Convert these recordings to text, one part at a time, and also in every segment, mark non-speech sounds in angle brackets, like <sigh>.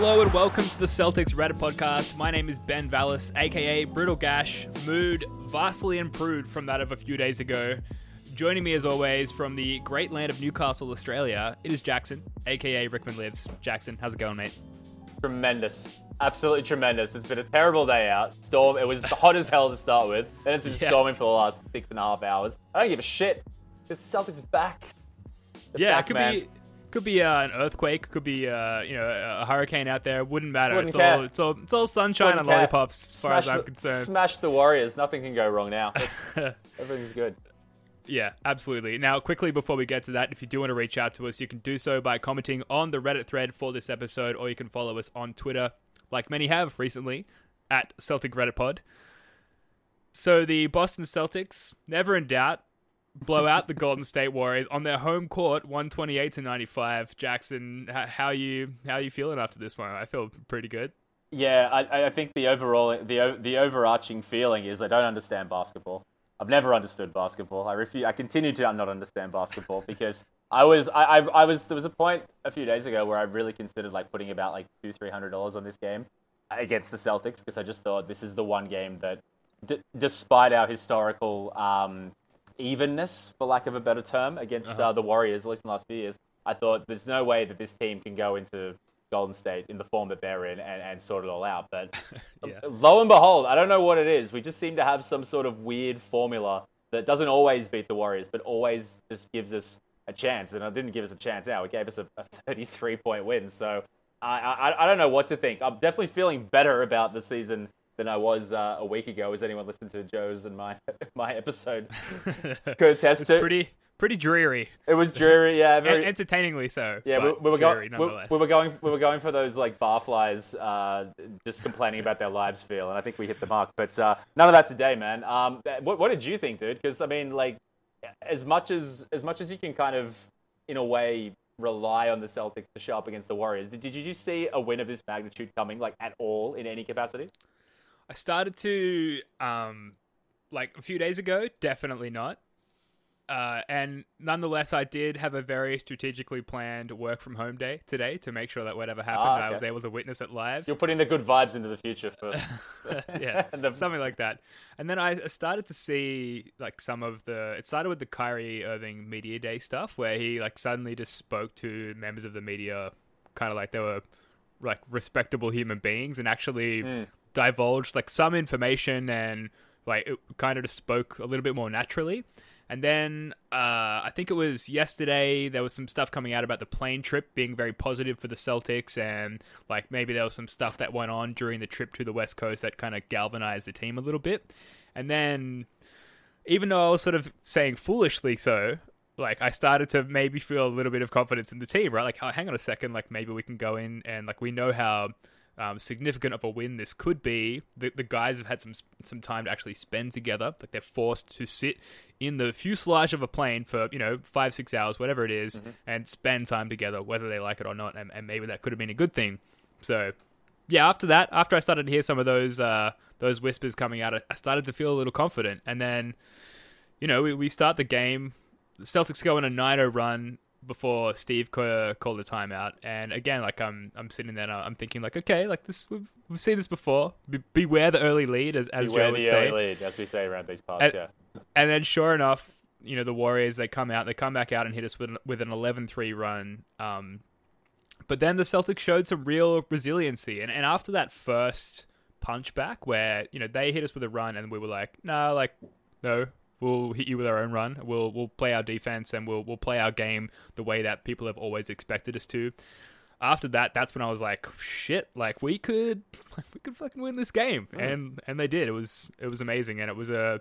Hello and welcome to the Celtics Reddit podcast. My name is Ben Vallis, aka Brittle Gash. Mood vastly improved from that of a few days ago. Joining me as always from the great land of Newcastle, Australia, it is Jackson, aka Rickman Lives. Jackson, how's it going, mate? Tremendous. Absolutely tremendous. It's been a terrible day out. Storm. It was hot as hell to start with. Then it's been <laughs> Yeah. storming for the last six and a half hours. I don't give a shit. The Celtics back. They're yeah, back, it could man. be could be uh, an earthquake, could be uh, you know a hurricane out there. Wouldn't matter. Wouldn't it's care. all it's all it's all sunshine Wouldn't and care. lollipops as far as I'm the- concerned. Smash the Warriors. Nothing can go wrong now. <laughs> Everything's good. Yeah, absolutely. Now, quickly before we get to that, if you do want to reach out to us, you can do so by commenting on the Reddit thread for this episode, or you can follow us on Twitter, like many have recently, at Celtic Reddit Pod. So the Boston Celtics, never in doubt, blow out the Golden State Warriors on their home court, one twenty eight to ninety five. Jackson, how you how you feeling after this one? I feel pretty good. Yeah, I, I think the overall the the overarching feeling is I don't understand basketball. I've never understood basketball. I refuse. I continue to not understand basketball because I was I, I I was there was a point a few days ago where I really considered like putting about like two three hundred dollars on this game against the Celtics because I just thought this is the one game that, d- despite our historical um, evenness, for lack of a better term, against uh the Warriors, at least in the last few years, I thought there's no way that this team can go into Golden State in the form that they're in and, and sort it all out. But <laughs> Yeah. lo and behold, I don't know what it is. We just seem to have some sort of weird formula that doesn't always beat the Warriors, but always just gives us a chance. And it didn't give us a chance now. It gave us a, a <laughs> 33 point win. So I, I, I don't know what to think. I'm definitely feeling better about the season than I was uh, a week ago. Has anyone listened to Joe's and my <laughs> my episode <laughs> could attest to. pretty pretty dreary, It was dreary, yeah. Very, entertainingly so. yeah, we, we were dreary going. We, nonetheless. we were going. We were going for those like barflies, uh, just complaining about their lives feel, and I think we hit the mark. But uh, none of that today, man. Um, what, what did you think, dude? Because I mean, like, as much as as much as you can kind of, in a way, rely on the Celtics to show up against the Warriors. Did, did you see a win of this magnitude coming, like at all, in any capacity? I started to um like a few days ago, definitely not. Uh, and nonetheless, I did have a very strategically planned work from home day today to make sure that whatever happened, Ah, I was able to witness it live. You're putting the good vibes into the future for. <laughs> <laughs> yeah, The- something like that. And then I started to see like some of the. It started with the Kyrie Irving media day stuff, where he like suddenly just spoke to members of the media, kind of like they were like respectable human beings, and actually divulged like some information and like it kind of just spoke a little bit more naturally. And then uh, I think it was yesterday there was some stuff coming out about the plane trip being very positive for the Celtics, and like maybe there was some stuff that went on during the trip to the West Coast that kind of galvanized the team a little bit. And then, even though I was sort of saying foolishly so, like I started to maybe feel a little bit of confidence in the team, right? Like, oh, hang on a second, like maybe we can go in and like we know how um, significant of a win this could be. The, the guys have had some some time to actually spend together. Like they're forced to sit in the fuselage of a plane for you know five six hours, whatever it is, and spend time together, whether they like it or not. And, and maybe that could have been a good thing. So yeah, after that, after I started to hear some of those uh, those whispers coming out, I- I started to feel a little confident, and then you know, we, we start the game. The Celtics go on a 9-0 run before Steve called a timeout, and again, like I'm I'm sitting there, and I'm thinking like, okay, like this we've, we've seen this before. Be- beware the early lead, as as Beware Joe would the say. early lead, as we say around these parts. And- yeah. And then, sure enough, you know, the Warriors, they come out, they come back out and hit us with, an- with an 11 3 run. Um, but then the Celtics showed some real resiliency. And, and after that first punch back, where, you know, they hit us with a run and we were like, no, like, no, we'll hit you with our own run. We'll, we'll play our defense and we'll, we'll play our game the way that people have always expected us to. After that, that's when I was like, shit, like we could, <laughs> we could fucking win this game, and and they did. It was it was amazing, and it was a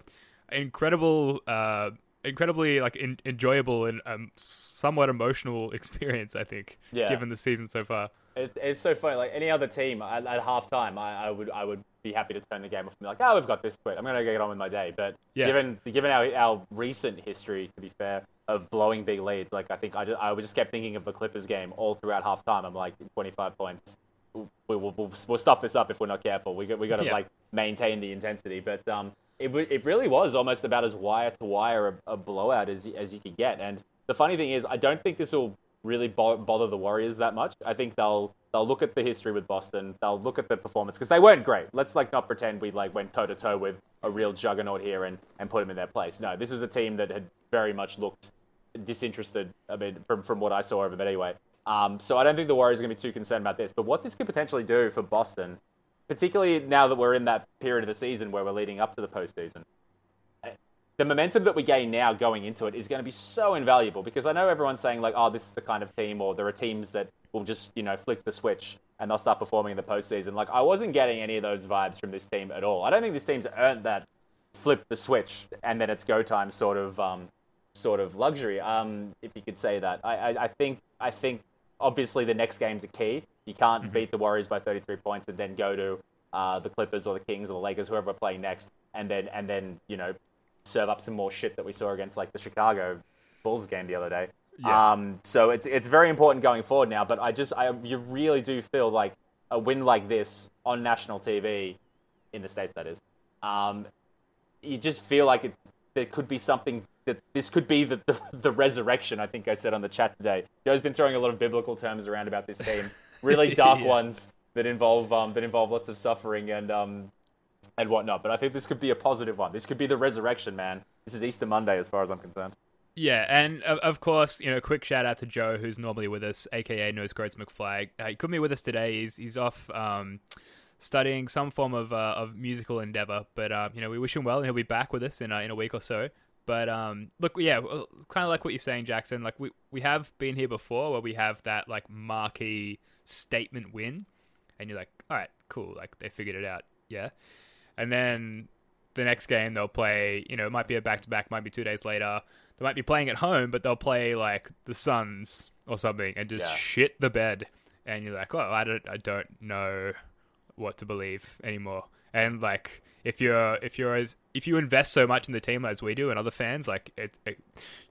incredible, uh, incredibly like in, enjoyable and um, somewhat emotional <laughs> experience. I think, Yeah. given the season so far. It's, it's so funny. Like any other team at, at halftime, I, I would I would be happy to turn the game off and be like, oh, we've got this. Quit. I'm gonna go get on with my day. But Yeah. given given our, our recent history, to be fair, of blowing big leads, like I think I just, I just kept thinking of the Clippers game all throughout halftime. I'm like, 25 points. We, will we'll, we'll stuff this up if we're not careful. We got we got to Yeah. like maintain the intensity. But um, it it really was almost about as wire to wire a, a blowout as as you could get. And the funny thing is, I don't think this will really bo- bother the Warriors that much. I think they'll they'll look at the history with Boston. They'll look at the performance because they weren't great. Let's like not pretend we like went toe to toe with a real juggernaut here and and put them in their place. No, this was a team that had very much looked disinterested. I mean, from from what I saw of it anyway. Um, so I don't think the Warriors are going to be too concerned about this. But what this could potentially do for Boston, particularly now that we're in that period of the season where we're leading up to the postseason, the momentum that we gain now going into it is going to be so invaluable because I know everyone's saying like, oh, this is the kind of team, or there are teams that will just you know flick the switch and they'll start performing in the postseason. Like I wasn't getting any of those vibes from this team at all. I don't think this team's earned that flip the switch and then it's go time sort of um, sort of luxury, um, if you could say that. I, I, I think I think obviously the next game's a key. You can't beat the Warriors by 33 points and then go to uh, the Clippers or the Kings or the Lakers, whoever are playing next, and then and then you know serve up some more shit that we saw against like the Chicago Bulls game the other day. Yeah. Um, so it's it's very important going forward now. But I just I you really do feel like a win like this on national TV in the states that is. Um, you just feel like it, there could be something that this could be the, the, the resurrection. I think I said on the chat today. Joe's been throwing a lot of biblical terms around about this team, <laughs> really dark Yeah. ones that involve um, that involve lots of suffering and um, and whatnot. But I think this could be a positive one. This could be the resurrection, man. This is Easter Monday, as far as I'm concerned. Yeah, and of, course, you know, quick shout out to Joe, who's normally with us, aka Nose Groats McFlag. Uh, he couldn't be with us today. He's he's off um, studying some form of uh, of musical endeavor. But um, you know, we wish him well, and he'll be back with us in a, in a week or so. But um, look, yeah, kind of like what you're saying, Jackson. Like we we have been here before, where we have that like marquee statement win, and you're like, all right, cool, like they figured it out, yeah. And then the next game they'll play, you know, it might be a back to back, might be two days later. They might be playing at home, but they'll play like the Suns or something and just Yeah. shit the bed. And you're like, oh, I don't, I don't know what to believe anymore. And like, if you're, if you're as, if you invest so much in the team as we do and other fans, like, it, it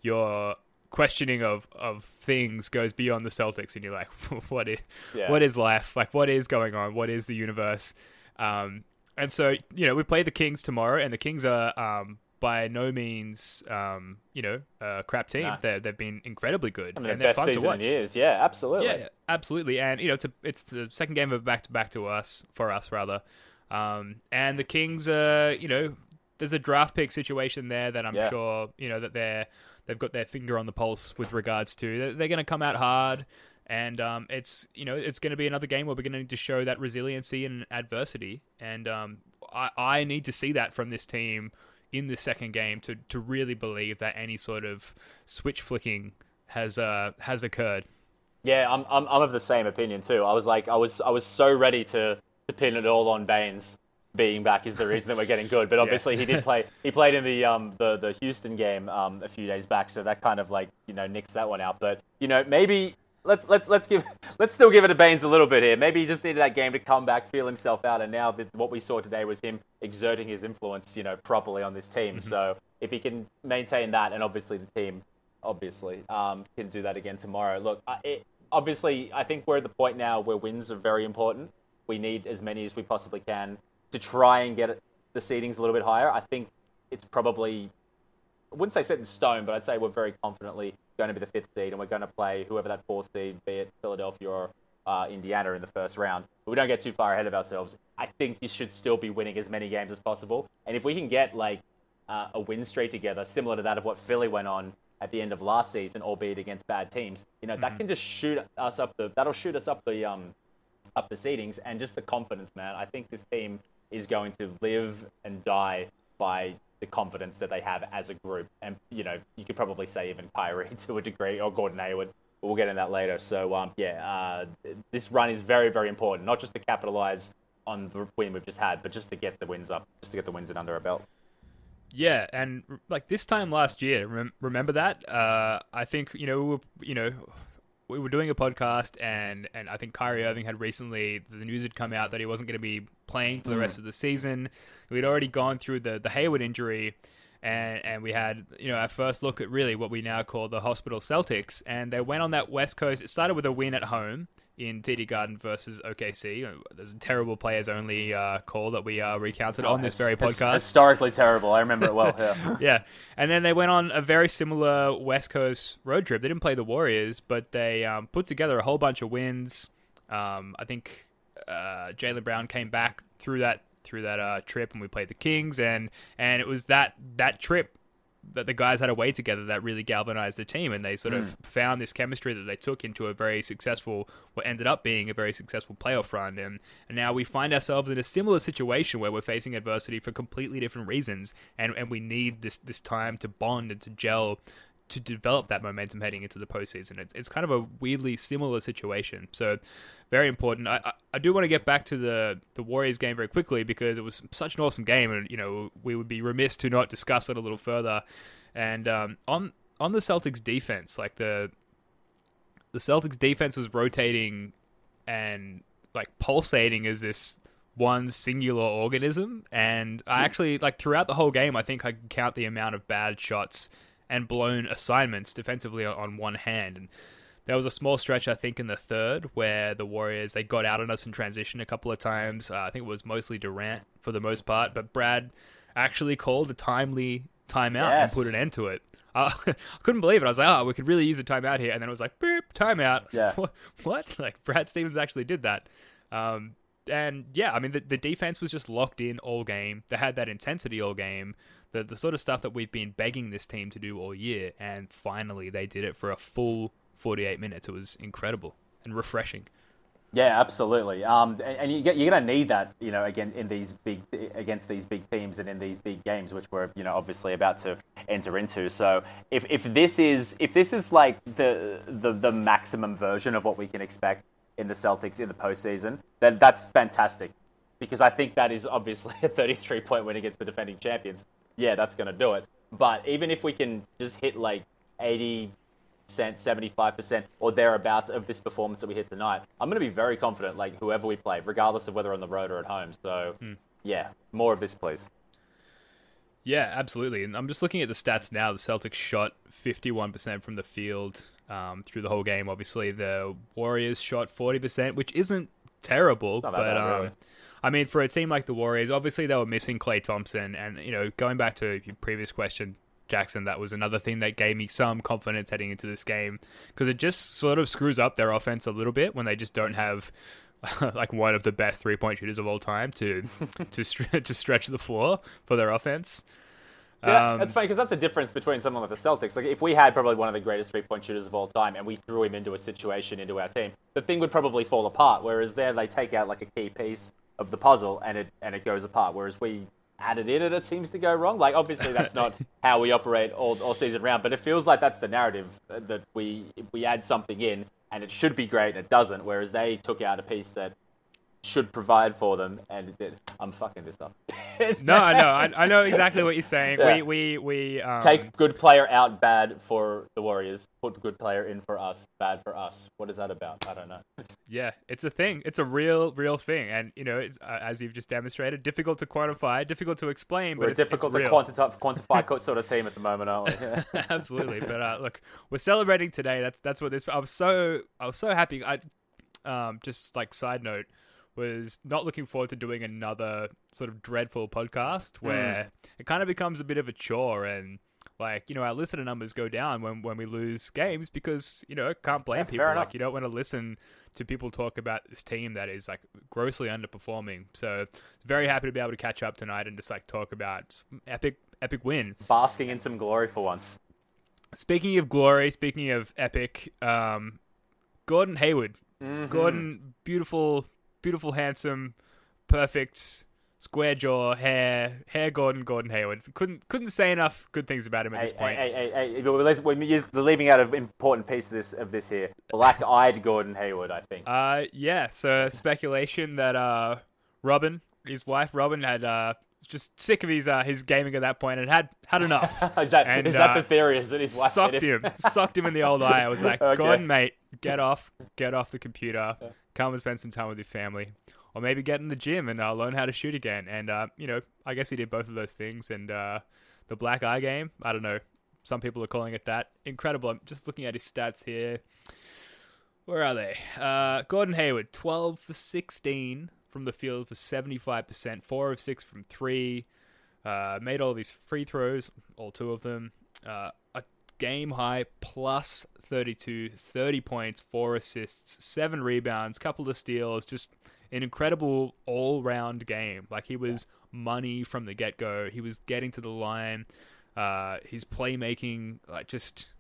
your questioning of of things goes beyond the Celtics, and you're like, <laughs> what is, Yeah. what is life? Like, what is going on? What is the universe? Um, and so, you know, we play the Kings tomorrow, and the Kings are um, by no means, um, you know, a crap team. Nah. They're, they've been incredibly good, I mean, and the they're best fun to season watch. years. Yeah, absolutely. Yeah, absolutely. And you know, it's a, it's the second game of back to back to us for us rather. Um, and the Kings, uh, you know, there's a draft pick situation there that I'm Yeah. sure you know that they're they've got their finger on the pulse with regards to. They're, they're going to come out hard. And um, it's you know it's going to be another game where we're going to need to show that resiliency and adversity, and um, I, I need to see that from this team in the second game to, to really believe that any sort of switch flicking has uh, has occurred. Yeah, I'm, I'm I'm of the same opinion too. I was like, I was I was so ready to, to pin it all on Baynes being back is the reason that we're getting good. But <laughs> obviously, he did play. He played in the um the, the Houston game um a few days back, so that kind of like you know nicks that one out. But you know maybe let's let's let's give let's still give it to Baynes a little bit here. Maybe he just needed that game to come back, feel himself out, and now that what we saw today was him exerting his influence, you know, properly on this team. So if he can maintain that, and obviously the team obviously um, can do that again tomorrow. Look, I- it, obviously, I think we're at the point now where wins are very important. We need as many as we possibly can to try and get the seedings a little bit higher. I think it's probably I wouldn't say set in stone, but I'd say we're very confidently going to be the fifth seed, and we're going to play whoever that fourth seed, be it Philadelphia or uh, Indiana in the first round. But we don't get too far ahead of ourselves. I think you should still be winning as many games as possible, and if we can get like uh, a win streak together, similar to that of what Philly went on at the end of last season, albeit against bad teams, you know mm-hmm. that can just shoot us up the that'll shoot us up the um up the seedings and just the confidence, man. I think this team is going to live and die by the confidence that they have as a group. And, you know, you could probably say even Kyrie <laughs> to a degree, or Gordon Hayward. We'll get into that later. So, um, yeah, uh, this run is very, very important, not just to capitalize on the win we've just had, but just to get the wins up, just to get the wins in under our belt. Yeah, and like this time last year, rem- remember that? Uh, I think you know, we were, you know, we were doing a podcast, and and I think Kyrie Irving had recently the news had come out that he wasn't going to be playing for the mm. rest of the season. We'd already gone through the the Hayward injury, and and we had you know our first look at really what we now call the hospital Celtics, and they went on that West Coast. It started with a win at home in TD Garden versus OKC. There's a terrible players only uh, call that we uh, recounted oh, on this very podcast. Historically terrible. I remember it well. <laughs> Yeah. yeah. And then they went on a very similar West Coast road trip. They didn't play the Warriors, but they um, put together a whole bunch of wins. Um, I think uh, Jaylen Brown came back through that through that uh, trip, and we played the Kings, and and it was that that trip that the guys had a way together that really galvanized the team, and they sort mm. of found this chemistry that they took into a very successful, what ended up being a very successful playoff run. And, and now we find ourselves in a similar situation where we're facing adversity for completely different reasons, and, and we need this this time to bond and to gel to develop that momentum heading into the postseason. It's, it's kind of a weirdly similar situation. So, very important. I, I, I, do want to get back to the, the Warriors game very quickly because it was such an awesome game, and you know we would be remiss to not discuss it a little further. And um, on on the Celtics defense, like the the Celtics defense was rotating and like pulsating as this one singular organism. And I hmm. actually like throughout the whole game, I think I could count the amount of bad shots and blown assignments defensively on one hand. And there was a small stretch, I think, in the third where the Warriors they got out on us in transition a couple of times. Uh, I think it was mostly Durant for the most part, but Brad actually called a timely timeout yes. and put an end to it. Uh, <laughs> I couldn't believe it. I was like, oh, we could really use a timeout here. And then it was like, beep, timeout. <laughs> Yeah. Like, what? Like, Brad Stevens actually did that. Um, and yeah, I mean, the, the defense was just locked in all game. They had that intensity all game the the sort of stuff that we've been begging this team to do all year, and finally they did it for a full 48 minutes. It was incredible and refreshing. Yeah, absolutely. Um, and, you you're going to need that, you know, again in these big against these big teams and in these big games, which we're, you know, obviously about to enter into. So if, if this is if this is like the, the the maximum version of what we can expect in the Celtics in the postseason, then that's fantastic, because I think that is obviously <laughs> a 33 point win against the defending champions yeah, that's going to do it. But even if we can just hit like 80%, 75%, or thereabouts of this performance that we hit tonight, I'm going to be very confident, like whoever we play, regardless of whether on the road or at home. So, hmm. yeah, more of this, please. Yeah, absolutely. And I'm just looking at the stats now. The Celtics shot 51% from the field um, through the whole game. Obviously, the Warriors shot 40%, which isn't terrible, but bad, um, really. I mean, for a team like the Warriors, obviously they were missing Klay Thompson, and you know, going back to your previous question, Jackson, that was another thing that gave me some confidence heading into this game because it just sort of screws up their offense a little bit when they just don't have <laughs> like one of the best three point shooters of all time to <laughs> to to stretch the floor for their offense. Yeah, um, that's funny because that's the difference between someone like the Celtics. Like, if we had probably one of the greatest three-point shooters of all time, and we threw him into a situation into our team, the thing would probably fall apart. Whereas there, they take out like a key piece of the puzzle and it and it goes apart. Whereas we added in and it seems to go wrong. Like obviously that's not <laughs> how we operate all, all season round, but it feels like that's the narrative uh, that we we add something in and it should be great and it doesn't. Whereas they took out a piece that should provide for them, and it did. I'm fucking this up. <laughs> no, I know, I, I, know exactly what you're saying. Yeah. We we we um... take good player out, bad for the Warriors. Put good player in for us, bad for us. What is that about? I don't know. <laughs> yeah, it's a thing. It's a real, real thing, and you know, it's uh, as you've just demonstrated, difficult to quantify, difficult to explain. We're but difficult it's to quantify, <laughs> quantify sort of team at the moment, aren't we? Yeah. Absolutely, but uh, look, we're celebrating today. That's that's what this. I was so I was so happy. I um just like side note was not looking forward to doing another sort of dreadful podcast where mm. it kind of becomes a bit of a chore and like you know our listener numbers go down when when we lose games because you know can't blame Yeah, people like you don't want to listen to people talk about this team that is like grossly underperforming so very happy to be able to catch up tonight and just like talk about epic epic win Basking in some glory for once. speaking of glory speaking of epic um gordon hayward Mm-hmm. gordon beautiful beautiful handsome perfect square jaw hair hair gordon gordon hayward couldn't couldn't say enough good things about him at Hey, this point hey, hey, hey, hey, let's- we're leaving out an important piece of this of this here. Black-eyed Gordon Hayward, I think. Uh, yeah. So speculation that uh, Robyn, his wife Robyn, had uh just sick of his uh his gaming at that point and had had enough. <laughs> is that and, is that uh, the theory? Is that his wife sucked him? him, sucked him in the old eye. I was like, <laughs> Okay. Gordon, mate, get off, get off the computer, come and spend some time with your family, or maybe get in the gym and uh, learn how to shoot again. And uh, you know, I guess he did both of those things. And uh, the black eye game, I don't know. Some people are calling it that. Incredible. I'm just looking at his stats here. Where are they? Uh, Gordon Hayward, 12 for 16 from the field for 75%, 4 of 6 from 3. Uh, made all these free throws, all two of them. Game high plus 32, 30 points, 4 assists, 7 rebounds, couple of steals, just an incredible all round game. Like he was money from the get go. He was getting to the line. Uh, his playmaking, like just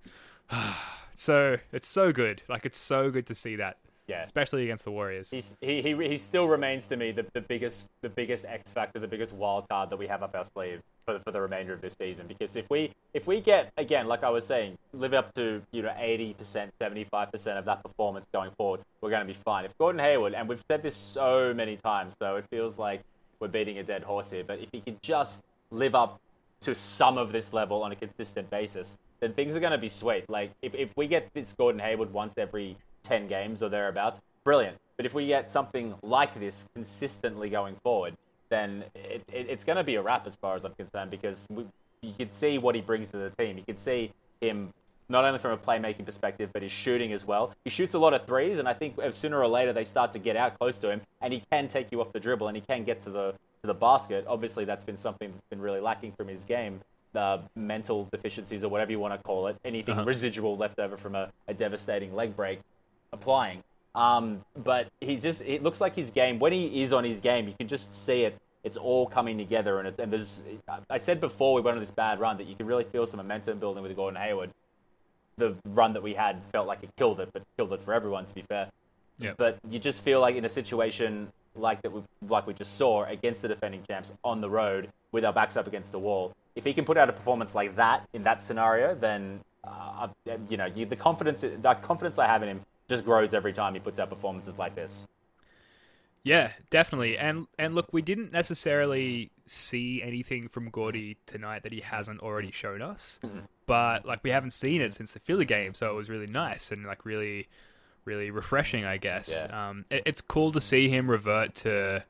<sighs> so it's so good. Like it's so good to see that. Yeah. Especially against the Warriors. He's, he, he he still remains to me the, the biggest the biggest X factor, the biggest wild card that we have up our sleeve for, for the remainder of this season. Because if we if we get again, like I was saying, live up to you know eighty percent, seventy five percent of that performance going forward, we're going to be fine. If Gordon Hayward, and we've said this so many times, so it feels like we're beating a dead horse here, but if he can just live up to some of this level on a consistent basis, then things are going to be sweet. Like if, if we get this Gordon Hayward once every 10 games or thereabouts, brilliant. But if we get something like this consistently going forward, then it, it, it's going to be a wrap as far as I'm concerned because we, you could see what he brings to the team. You could see him not only from a playmaking perspective, but his shooting as well. He shoots a lot of threes, and I think sooner or later they start to get out close to him, and he can take you off the dribble, and he can get to the to the basket. Obviously, that's been something that's been really lacking from his game. The mental deficiencies, or whatever you want to call it, anything uh-huh. residual left over from a, a devastating leg break, applying. Um, but he's just, it looks like his game, when he is on his game, you can just see it. It's all coming together. And, it's, and there's, I said before we went on this bad run that you can really feel some momentum building with Gordon Hayward. The run that we had felt like it killed it, but killed it for everyone, to be fair. Yep. But you just feel like in a situation like that, we, like we just saw against the defending champs on the road with our backs up against the wall, if he can put out a performance like that in that scenario, then uh, you know you, the confidence, the confidence I have in him just grows every time he puts out performances like this. Yeah, definitely. And and look, we didn't necessarily see anything from Gordy tonight that he hasn't already shown us. But like we haven't seen it since the Philly game, so it was really nice and like really really refreshing, I guess. Yeah. Um it, it's cool to see him revert to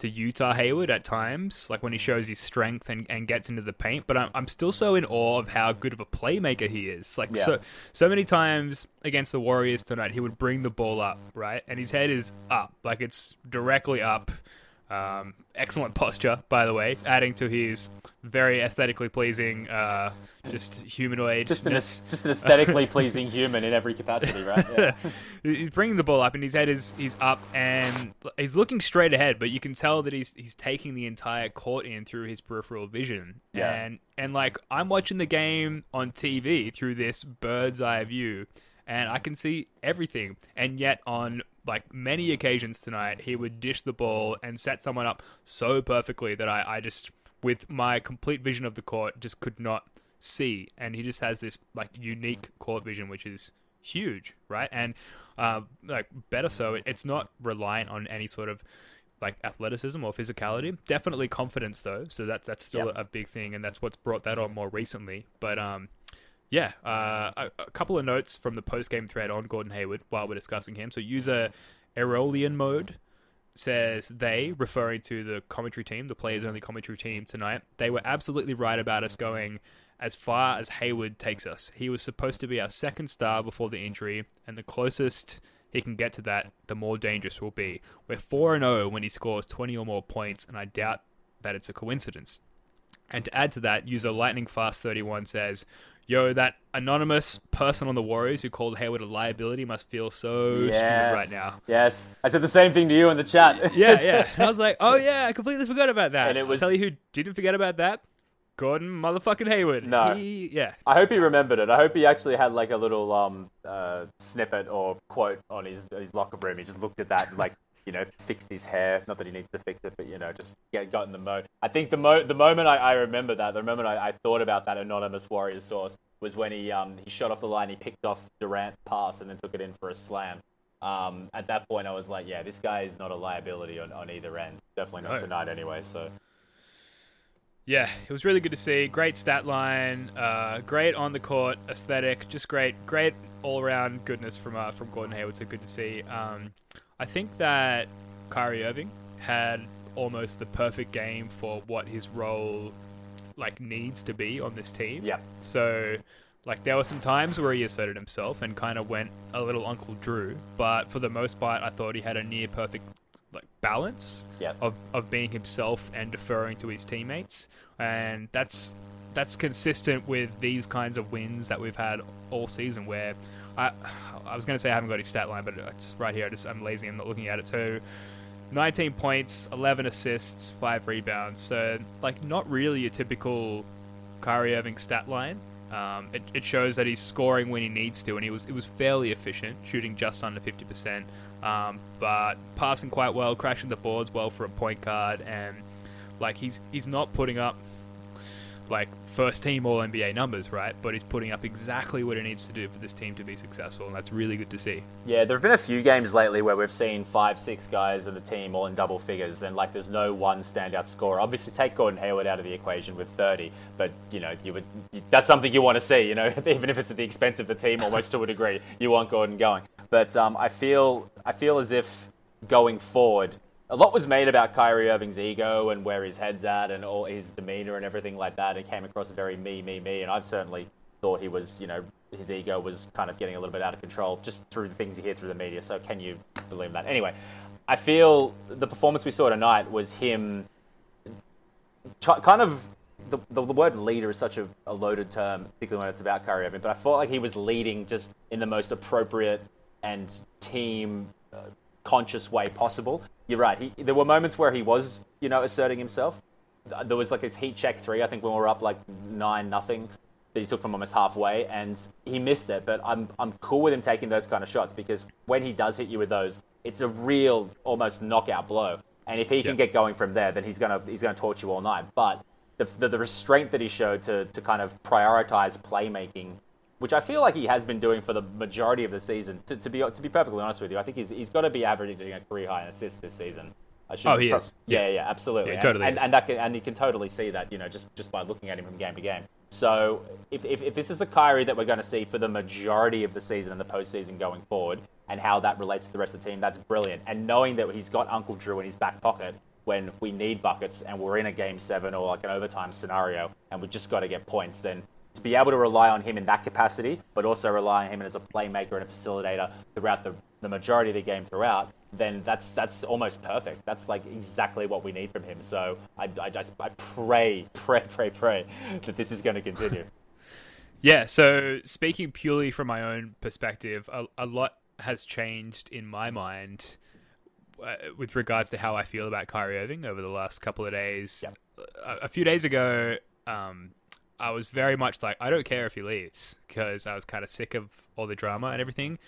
to Utah Hayward at times, like when he shows his strength and, and gets into the paint. But I'm, I'm still so in awe of how good of a playmaker he is. Like Yeah. so so many times against the Warriors tonight, he would bring the ball up, right, and his head is up, like it's directly up. Um, excellent posture, by the way, adding to his very aesthetically pleasing, uh, just humanoid. Just an, just an aesthetically pleasing human in every capacity, right? Yeah. <laughs> he's bringing the ball up and his head is he's up and he's looking straight ahead but you can tell that he's he's taking the entire court in through his peripheral vision Yeah. and and like i'm watching the game on tv through this bird's eye view and i can see everything and yet on like many occasions tonight he would dish the ball and set someone up so perfectly that i i just with my complete vision of the court just could not see. And he just has this like unique court vision which is huge right? And uh, like better so it, it's not reliant on any sort of like athleticism or physicality. Definitely confidence though. So that's that's still Yep. a big thing and that's what's brought that on more recently. But um yeah uh, a, a couple of notes from the post-game thread on gordon hayward while we're discussing him so user aerolian mode says they, referring to the commentary team, the players only commentary team tonight, they were absolutely right about us going as far as Hayward takes us. He was supposed to be our second star before the injury, and the closest he can get to that, the more dangerous we'll be. We're 4 0 when he scores 20 or more points, and I doubt that it's a coincidence. And to add to that, user Lightning Fast 31 says, Yo, that anonymous person on the Warriors who called Hayward a liability must feel so Yes. stupid right now. Yes, I said the same thing to you in the chat. <laughs> Yeah, yeah. <laughs> And I was like, oh yeah, I completely forgot about that. And it was- I'll tell you who didn't forget about that. Gordon motherfucking Hayward. No. He, yeah. I hope he remembered it. I hope he actually had like a little um uh, snippet or quote on his his locker room. He just looked at that and like you know fixed his hair. Not that he needs to fix it, but you know just get got in the mode. I think the mo the moment I, I remember that, the moment I, I thought about that anonymous Warriors source was when he um he shot off the line, he picked off Durant's pass and then took it in for a slam. Um, at that point, I was like, yeah, this guy is not a liability on, on either end. Definitely not No. tonight, anyway. So Yeah, it was really good to see. Great stat line, uh, great on the court aesthetic, just great, great all around goodness from uh, from Gordon Hayward. So good to see. Um, I think that Kyrie Irving had almost the perfect game for what his role like needs to be on this team. yeah, So, like, there were some times where he asserted himself and kind of went a little Uncle Drew, but for the most part, I thought he had a near perfect like balance Yeah. of, of being himself and deferring to his teammates, and that's that's consistent with these kinds of wins that we've had all season. Where I I was going to say I haven't got his stat line, but it's right here. I just I'm lazy. I'm not looking at it. So. 19 points, 11 assists, 5 rebounds. So, like, not really a typical Kyrie Irving stat line. Um, it, it shows that he's scoring when he needs to, and he was it was fairly efficient, shooting just under 50%, um, but passing quite well, crashing the boards well for a point guard, and like he's he's not putting up like first team All NBA numbers, right? But he's putting up exactly what he needs to do for this team to be successful, and that's really good to see. Yeah, there have been a few games lately where we've seen five, six guys in the team all in double figures, and like there's no one standout scorer. Obviously, take Gordon Hayward out of the equation with 30, but you know, you would you, that's something you want to see. You know, <laughs> even if it's at the expense of the team, almost to a degree, you want Gordon going. But um, I feel I feel as if going forward, a lot was made about Kyrie Irving's ego and where his head's at and all his demeanor and everything like that. It came across very me, me, me, and I've certainly thought he was, you know, his ego was kind of getting a little bit out of control just through the things you hear through the media. So can you believe that? Anyway, I feel the performance we saw tonight was him kind of the, the, the word leader is such a, a loaded term, particularly when it's about Kyrie Irving. But I felt like he was leading just in the most appropriate and team uh, conscious way possible. You're right. He, there were moments where he was, you know, asserting himself. There was like his heat check three. I think when we were up like nine nothing, that he took from almost halfway, and he missed it. But I'm I'm cool with him taking those kind of shots because when he does hit you with those, it's a real almost knockout blow. And if he can Yeah. get going from there, then he's gonna he's gonna torch you all night. But the, the, the restraint that he showed to, to kind of prioritize playmaking, which I feel like he has been doing for the majority of the season. To, to be to be perfectly honest with you, I think he's, he's got to be averaging a career high in assists this season. I should Oh, he is. Yeah, yeah, absolutely. Yeah, totally and, and that can, and you can totally see that, you know, just just by looking at him from game to game. So if, if, if this is the Kyrie that we're going to see for the majority of the season and the postseason going forward, and how that relates to the rest of the team, that's brilliant. And knowing that he's got Uncle Drew in his back pocket when we need buckets and we're in a game seven or like an overtime scenario and we've just got to get points, then to be able to rely on him in that capacity, but also rely on him as a playmaker and a facilitator throughout the, the majority of the game throughout, then that's that's almost perfect. That's like exactly what we need from him. So I, I just I pray, pray, pray, pray that this is going to continue. <laughs> Yeah, so speaking purely from my own perspective, a, a lot has changed in my mind uh, with regards to how I feel about Kyrie Irving over the last couple of days. Yep. A, a few days ago, um, I was very much like, I don't care if he leaves because I was kind of sick of all the drama and everything.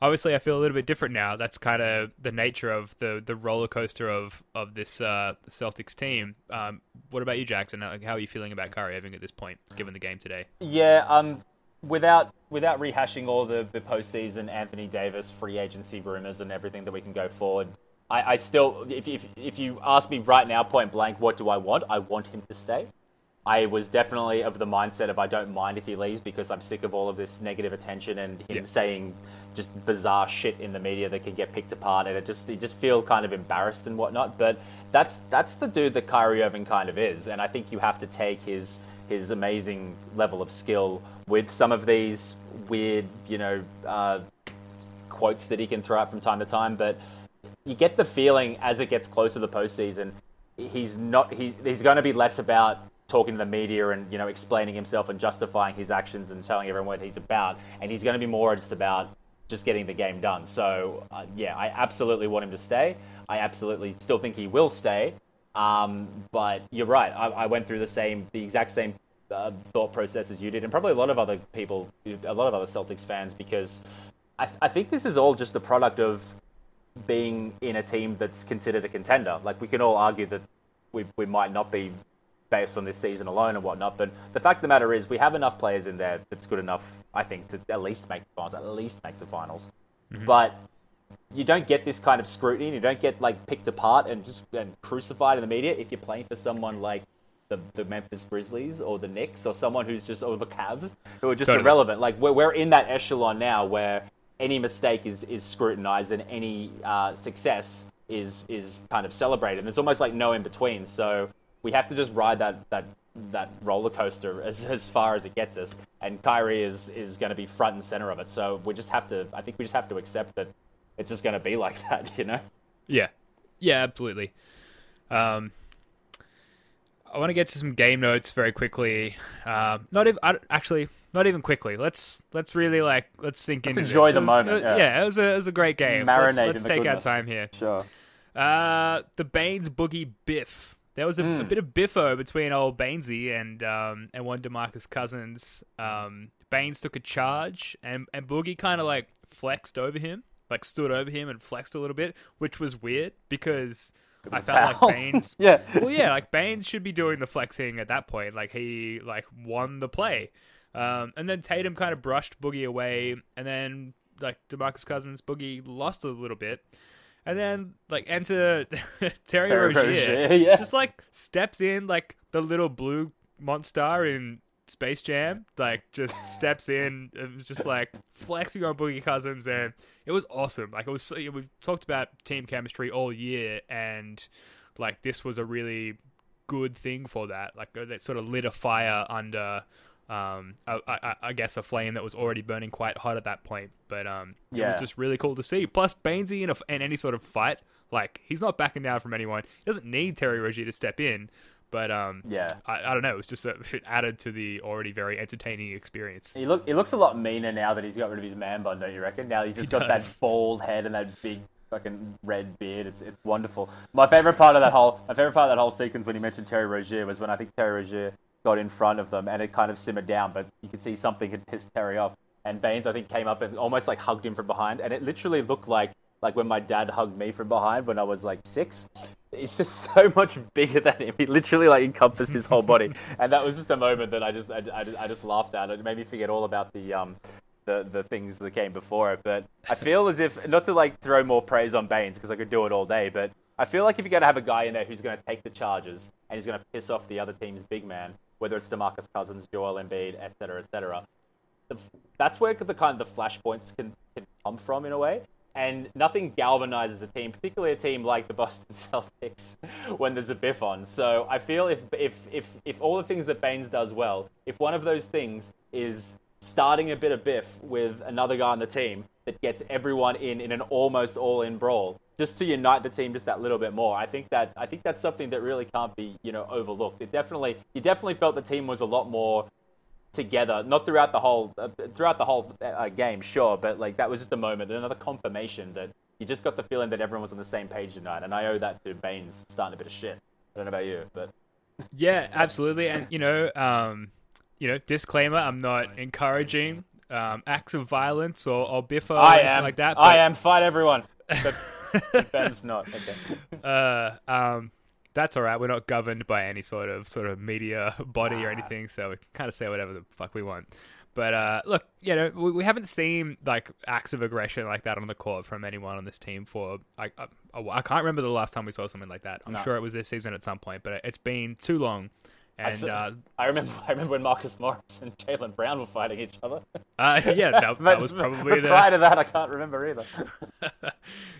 Obviously, I feel a little bit different now. That's kind of the nature of the, the roller coaster of of this uh, Celtics team. Um, what about you, Jackson? How are you feeling about Kyrie Irving at this point, given the game today? Yeah, um, without without rehashing all the the postseason Anthony Davis free agency rumors and everything that we can go forward, I, I still, if, if if you ask me right now, point blank, what do I want? I want him to stay. I was definitely of the mindset of I don't mind if he leaves because I'm sick of all of this negative attention and him Yeah. saying just bizarre shit in the media that can get picked apart and it just you just feel kind of embarrassed and whatnot. But that's that's the dude that Kyrie Irving kind of is, and I think you have to take his his amazing level of skill with some of these weird, you know, uh, quotes that he can throw out from time to time, but you get the feeling as it gets closer to the postseason, he's not he, he's going to be less about talking to the media and you know explaining himself and justifying his actions and telling everyone what he's about. And he's going to be more just about just getting the game done. So uh, yeah, I absolutely want him to stay. I absolutely still think he will stay. Um, but you're right. I, I, went through the same, the exact same uh, thought process as you did, and probably a lot of other people, a lot of other Celtics fans, because I, I think this is all just a product of being in a team that's considered a contender. Like we can all argue that we we might not be based on this season alone and whatnot. But the fact of the matter is, we have enough players in there that's good enough, I think, to at least make the finals. At least make the finals. Mm-hmm. But you don't get this kind of scrutiny. You don't get like picked apart and just and crucified in the media if you're playing for someone like the, the Memphis Grizzlies or the Knicks or someone who's just or the Cavs who are just totally. irrelevant. Like we're we're in that echelon now where any mistake is is scrutinized and any uh, success is is kind of celebrated. And there's almost like no in between. So we have to just ride that that that roller coaster as, as far as it gets us. And Kyrie is is going to be front and center of it. So we just have to. I think we just have to accept that it's just going to be <laughs> like that, you know? Yeah, yeah, absolutely. Um, I want to get to some game notes very quickly. Um, not even actually, not even quickly. Let's let's really like let's think let's into enjoy this. the was, moment. Yeah. yeah. it was a it was a great game. Marinate so let's, let's take goodness. our time here. Sure. Uh, the Baynes Boogie Biff. There was a, mm. a, bit of biffo between old Bainesy and um, and one Demarcus Cousins. Um, Baynes took a charge, and and Boogie kind of like flexed over him, like stood over him and flexed a little bit, which was weird because I felt foul. like Baynes. <laughs> yeah. Well, yeah, like Baynes should be doing the flexing at that point. Like he like won the play, um, and then Tatum kind of brushed Boogie away, and then like Demarcus Cousins, Boogie lost a little bit. And then, like, enter <laughs> Terry, Terry Rozier, Rozier, yeah. just like steps in like the little blue monster in Space Jam, like just steps in, and was just like flexing on Boogie Cousins, and it was awesome. Like it was, we've talked about team chemistry all year, and like this was a really good thing for that. Like that sort of lit a fire under, um, I, I, I guess a flame that was already burning quite hot at that point. But um, it Yeah. was just really cool to see. Plus, Bainesy in, a, in any sort of fight, like he's not backing down from anyone. He doesn't need Terry Rozier to step in. But um, Yeah. I, I don't know. It was just it added to the already very entertaining experience. He look he looks a lot meaner now that he's got rid of his man bun, don't you reckon? Now he's just got does. that bald head and that big fucking red beard. It's it's wonderful. My favorite part of that whole my favorite part of that whole sequence when he mentioned Terry Rozier was when I think Terry Rozier got in front of them and it kind of simmered down, but you could see something had pissed Terry off. And Baynes I think came up and almost like hugged him from behind, and it literally looked like like when my dad hugged me from behind when I was like six. It's just <laughs> so much bigger than him. He literally like encompassed his whole body, <laughs> and that was just a moment that I just I, I, I just laughed at. It made me forget all about the um the the things that came before it. But I feel as if not to like throw more praise on Baynes because I could do it all day, but I feel like if you're going to have a guy in there who's going to take the charges and he's going to piss off the other team's big man, whether it's Demarcus Cousins, Joel Embiid, etc., etc., that's where the kind of the flashpoints can, can come from in a way. And nothing galvanizes a team, particularly a team like the Boston <laughs> Celtics, when there's a biff on. So I feel if if if if all the things that Baynes does well, if one of those things is starting a bit of biff with another guy on the team that gets everyone in in an almost all-in brawl, just to unite the team just that little bit more. I think that I think that's something that really can't be you know overlooked. It definitely you definitely felt the team was a lot more together, not throughout the whole uh, throughout the whole uh, game, sure, but like that was just a moment, another confirmation that you just got the feeling that everyone was on the same page tonight, and I owe that to Baynes starting a bit of shit. I don't know about you, but <laughs> Yeah, absolutely. And you know, um, you know, disclaimer: I'm not encouraging um, acts of violence or, or biffo or anything am like that. I am fight everyone. <laughs> But Ben's not. Okay. Uh, um, that's all right. We're not governed by any sort of sort of media body or anything, so we can kind of say whatever the fuck we want. But uh, look, you know, we, we haven't seen like acts of aggression like that on the court from anyone on this team for I I, I can't remember the last time we saw something like that. I'm No. sure it was this season at some point, but it's been too long. I, And saw- uh, I remember. <laughs> I remember when Marcus Morris and Jaylen Brown were fighting each other. uh, yeah, <laughs> that, that was probably but the prior to that, I can't remember either. <laughs>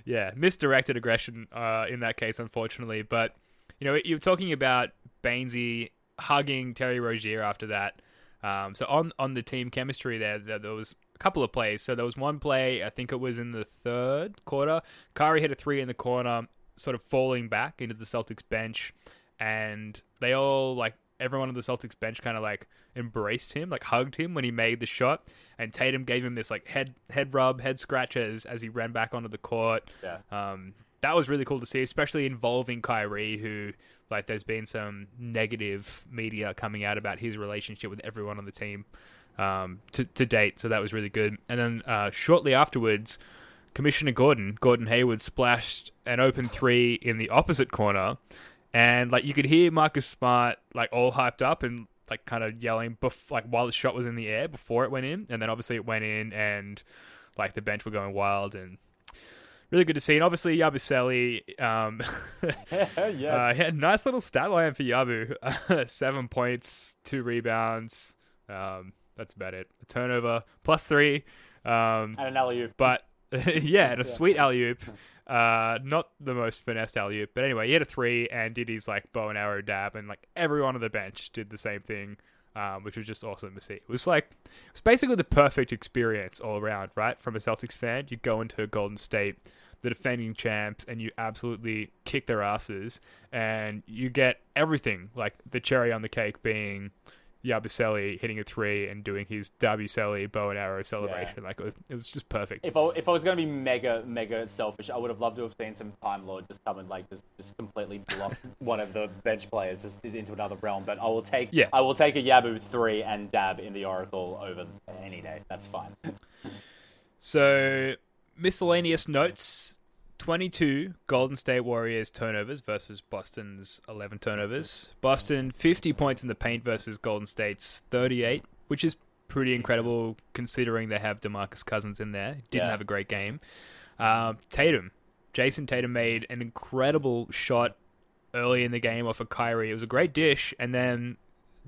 yeah, misdirected aggression uh, in that case, unfortunately. But you know, you're talking about Bainesy hugging Terry Rozier after that. Um, so on on the team chemistry there, there, there was a couple of plays. So there was one play, I think it was in the third quarter. Kyrie hit a three in the corner, sort of falling back into the Celtics bench, and they all like everyone on the Celtics bench kind of like embraced him, like hugged him when he made the shot, and Tatum gave him this like head head rub, head scratch as as he ran back onto the court. Yeah. Um, that was really cool to see, especially involving Kyrie, who like there's been some negative media coming out about his relationship with everyone on the team um, to to date. So that was really good. And then uh, shortly afterwards, Commissioner Gordon, Gordon Hayward, splashed an open three in the opposite corner, and like you could hear Marcus Smart like all hyped up and like kind of yelling bef- like while the shot was in the air before it went in, and then obviously it went in and like the bench were going wild and really good to see. And obviously Yabusele, um, <laughs> <laughs> yes. uh, yeah, nice little stat line for Yabu. <laughs> Seven points, two rebounds. Um, that's about it. A turnover plus three. Um, and an alley oop. but yeah, and a sweet alley oop. Uh, not the most finessed alley but anyway, he had a three and did his like bow and arrow dab, and like everyone on the bench did the same thing, um, which was just awesome to see. It was like it's basically the perfect experience all around, right? From a Celtics fan, you go into a Golden State, the defending champs, and you absolutely kick their asses, and you get everything, like the cherry on the cake being Yabusele hitting a three and doing his Yabusele bow and arrow celebration. Like it was, it was just perfect. If I, if I was going to be mega, mega selfish, I would have loved to have seen some Time Lord just come and like just, just completely block <laughs> one of the bench players just into another realm. But I will take Yeah. I will take a Yabu three and dab in the Oracle over any day. That's fine. <laughs> So, miscellaneous notes 22 Golden State Warriors turnovers versus Boston's 11 turnovers. Boston 50 points in the paint versus Golden State's 38, which is pretty incredible considering they have DeMarcus Cousins in there. Didn't Yeah. have a great game. Um, Tatum. Jayson Tatum made an incredible shot early in the game off of Kyrie. It was a great dish, and then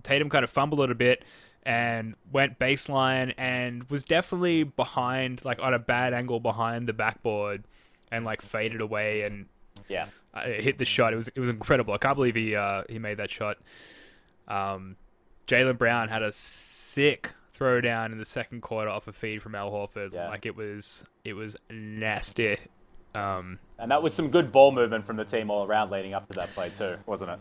Tatum kind of fumbled it a bit and went baseline and was definitely behind, like on a bad angle behind the backboard, and like faded away and Yeah. uh, hit the shot. It was it was incredible. I can't believe he uh, he made that shot. Um, Jaylen Brown had a sick throw down in the second quarter off a feed from Al Horford. Yeah. Like it was it was nasty. Um, And that was some good ball movement from the team all around leading up to that play too, wasn't it?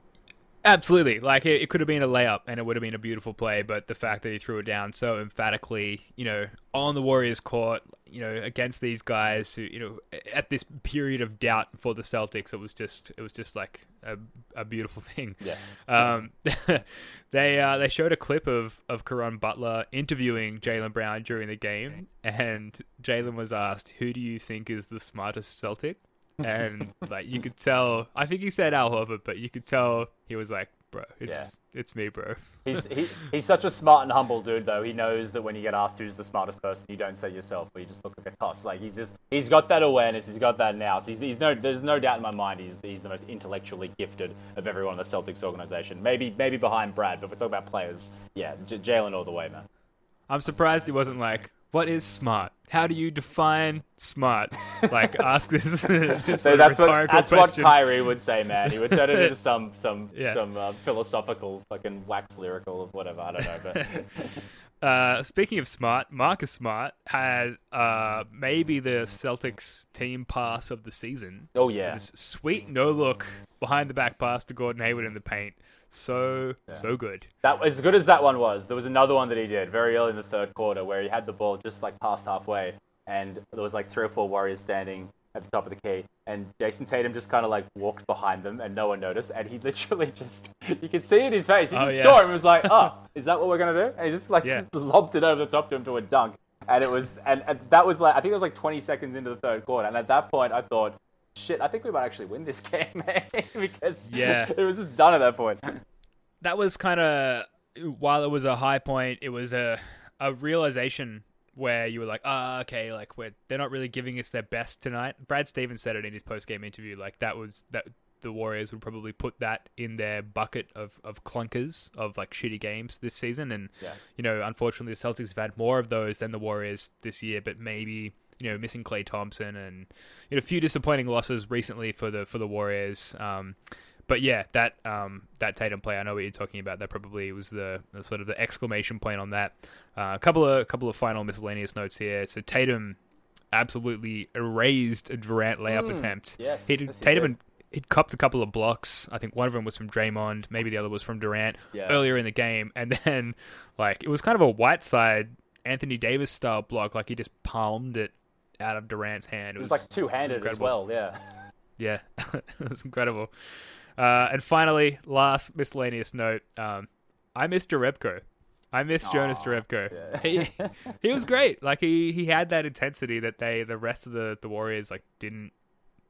Absolutely. Like it, it could have been a layup and it would have been a beautiful play, but the fact that he threw it down so emphatically, you know, on the Warriors court, you know, against these guys who, you know, at this period of doubt for the Celtics, it was just it was just like a, a beautiful <laughs> thing. Yeah. Um, <laughs> they uh, they showed a clip of of Karan Butler interviewing Jaylen Brown during the game, and Jaylen was asked, "Who do you think is the smartest Celtic?" And like you could tell, I think he said Al Horford, but you could tell he was like, "Bro, it's it's me, bro." He's he, he's such a smart and humble dude though. He knows that when you get asked who's the smartest person, you don't say yourself, but you just look at the cost. Like he's just he's got that awareness. He's got that now. So he's, he's no there's no doubt in my mind he's he's the most intellectually gifted of everyone in the Celtics organization. Maybe maybe behind Brad, but if we're talking about players, yeah, J- Jaylen all the way, man. I'm surprised he wasn't like, "What is smart? How do you define smart?" Like <laughs> ask this, <laughs> this So that's what that's question. what Kyrie would say, man. He would turn it into <laughs> some some Yeah. some uh, philosophical fucking wax lyrical of whatever. I don't know, but Uh, speaking of smart, Marcus Smart had uh, maybe the Celtics team pass of the season. oh yeah, This sweet no look behind the back pass to Gordon Hayward in the paint. So so good. that was as good as that one was. There was another one that he did very early in the third quarter where he had the ball just like past halfway, and there was like three or four Warriors standing at the top of the key, and Jayson Tatum just kind of like walked behind them, and no one noticed, and he <laughs> literally just you could see it in his face. He Oh, just yeah. saw him and was like, "Oh, is that what we're gonna do?" And he just like Yeah. <laughs> lobbed it over the top to him to a dunk, and it was and, and that was like I think it was like 20 seconds into the third quarter, and at that point I thought. Shit, I think we might actually win this <laughs> game, man, <laughs> because Yeah. it was just done at that point. <laughs> That was kind of while it was a high point, it was a a realization where you were like, ah, okay, like we're they're not really giving us their best tonight. Brad Stevens said it in his post game interview, like that was that the Warriors would probably put that in their bucket of, of clunkers of like shitty games this season. And Yeah. you know, unfortunately, the Celtics have had more of those than the Warriors this year. But maybe you know, missing Klay Thompson and you know, a few disappointing losses recently for the for the Warriors. Um, but yeah, that um, that Tatum play, I know what you're talking about. That probably was the, the sort of the exclamation point on that. Uh, a couple of a couple of final miscellaneous notes here. So Tatum absolutely erased a Durant layup attempt. yes, he did, yes, Tatum and he'd copped a couple of blocks. I think one of them was from Draymond, maybe the other was from Durant Yeah. earlier in the game, and <laughs> then like it was kind of a Whiteside Anthony Davis style block, like he just palmed it out of Durant's hand. It was like two handed as well. Yeah. <laughs> Yeah, <laughs> it was incredible. Uh, and finally, last miscellaneous note: um, I miss Jerebko. I miss Jonas Jerebko. He, <laughs> he was great. Like he, he had that intensity that they the rest of the, the Warriors like didn't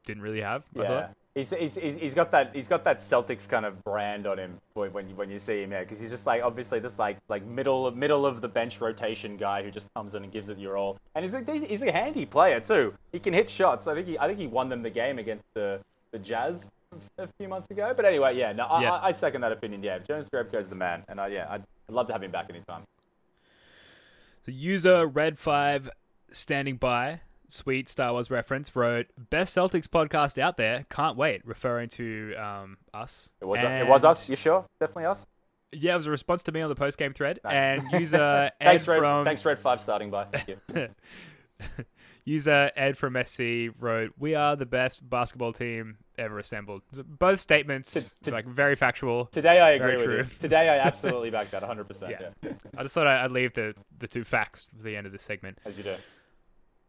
didn't really have. I Yeah, thought. He's, he's, he's, got that he's got that Celtics kind of brand on him when when you, when you see him, yeah, because he's just like obviously this like like middle middle of the bench rotation guy who just comes in and gives it your all, and he's a, he's, he's a handy player too. He can hit shots. I think he I think he won them the game against the the Jazz a few months ago. But anyway, yeah, no, I, Yeah. I, I second that opinion. Yeah, Jonas Jerebko's the man, and I, yeah, I'd, I'd love to have him back anytime. So user Red Five standing by, sweet Star Wars reference, wrote best Celtics podcast out there. Can't wait, referring to um, us. It was it was us. You sure? Definitely us. Yeah, it was a response to me on the post game thread, Nice. and user <laughs> Ed Red. from Thanks, Red Five, starting by. Thank you. <laughs> User Ed from SC wrote, "We are the best basketball team ever assembled." So both statements, To- to- like very factual. Today I agree with true. you. Today I <laughs> absolutely back that 100%. Yeah. yeah. I just thought I'd leave the the two facts for the end of this segment. As you do.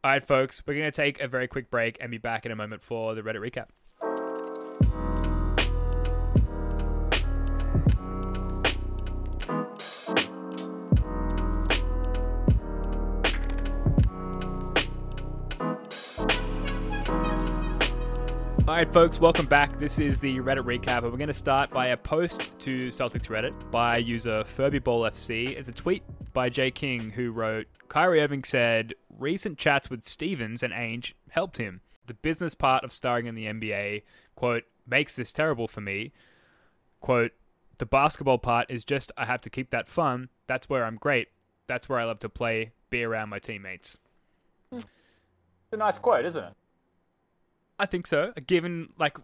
All right, folks, we're gonna take a very quick break and be back in a moment for the Reddit recap. All right, folks, welcome back. This is the Reddit recap, and we're going to start by a post to Celtics Reddit by user FurbyBallFC. It's a tweet by Jay King who wrote, Kyrie Irving said, recent chats with Stevens and Ainge helped him. The business part of starring in the NBA, quote, makes this terrible for me. Quote, the basketball part is just I have to keep that fun. That's where I'm great. That's where I love to play, be around my teammates. It's a nice quote, isn't it? I think so. Given like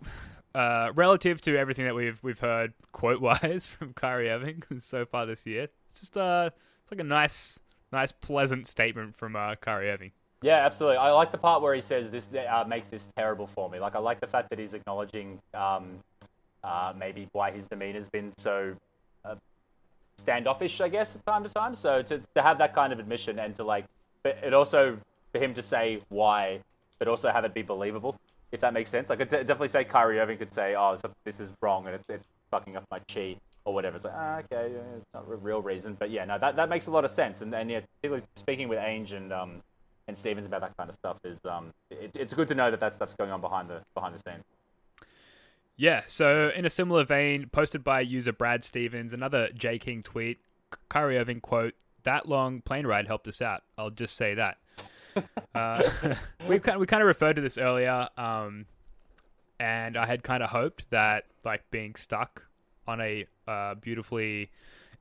uh, relative to everything that we've we've heard <laughs> quote wise from Kyrie Irving <laughs> so far this year, it's just uh it's like a nice nice pleasant statement from uh, Kyrie Irving. Yeah, absolutely. I like the part where he says this uh, makes this terrible for me. Like, I like the fact that he's acknowledging um, uh, maybe why his demeanor's been so uh, standoffish, I guess, time to time. So to, to have that kind of admission and to like, but it also for him to say why, but also have it be believable, if that makes sense. Like, I could definitely say Kyrie Irving could say, "Oh, this is wrong and it's, it's fucking up my chi." Or whatever. It's like, ah, okay, yeah, it's not a real reason, but yeah, no, that, that makes a lot of sense. And and yeah, speaking with Ainge and um, and Stevens about that kind of stuff is um, it, it's good to know that that stuff's going on behind the behind the scenes. Yeah. So in a similar vein, posted by user Brad Stevens, another J King tweet, Kyrie Irving quote: "That long plane ride helped us out. I'll just say that." Uh, <laughs> we kind we kind of referred to this earlier, um, and I had kind of hoped that like being stuck on a uh, beautifully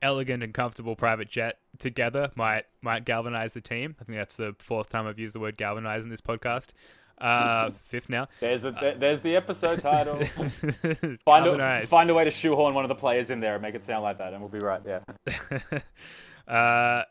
elegant and comfortable private jet together might might galvanize the team. I think that's the fourth time I've used the word galvanize in this podcast. Uh, <laughs> fifth now. There's a, there- there's the episode title. <laughs> find a, find a way to shoehorn one of the players in there and make it sound like that, and we'll be right. Yeah. uh,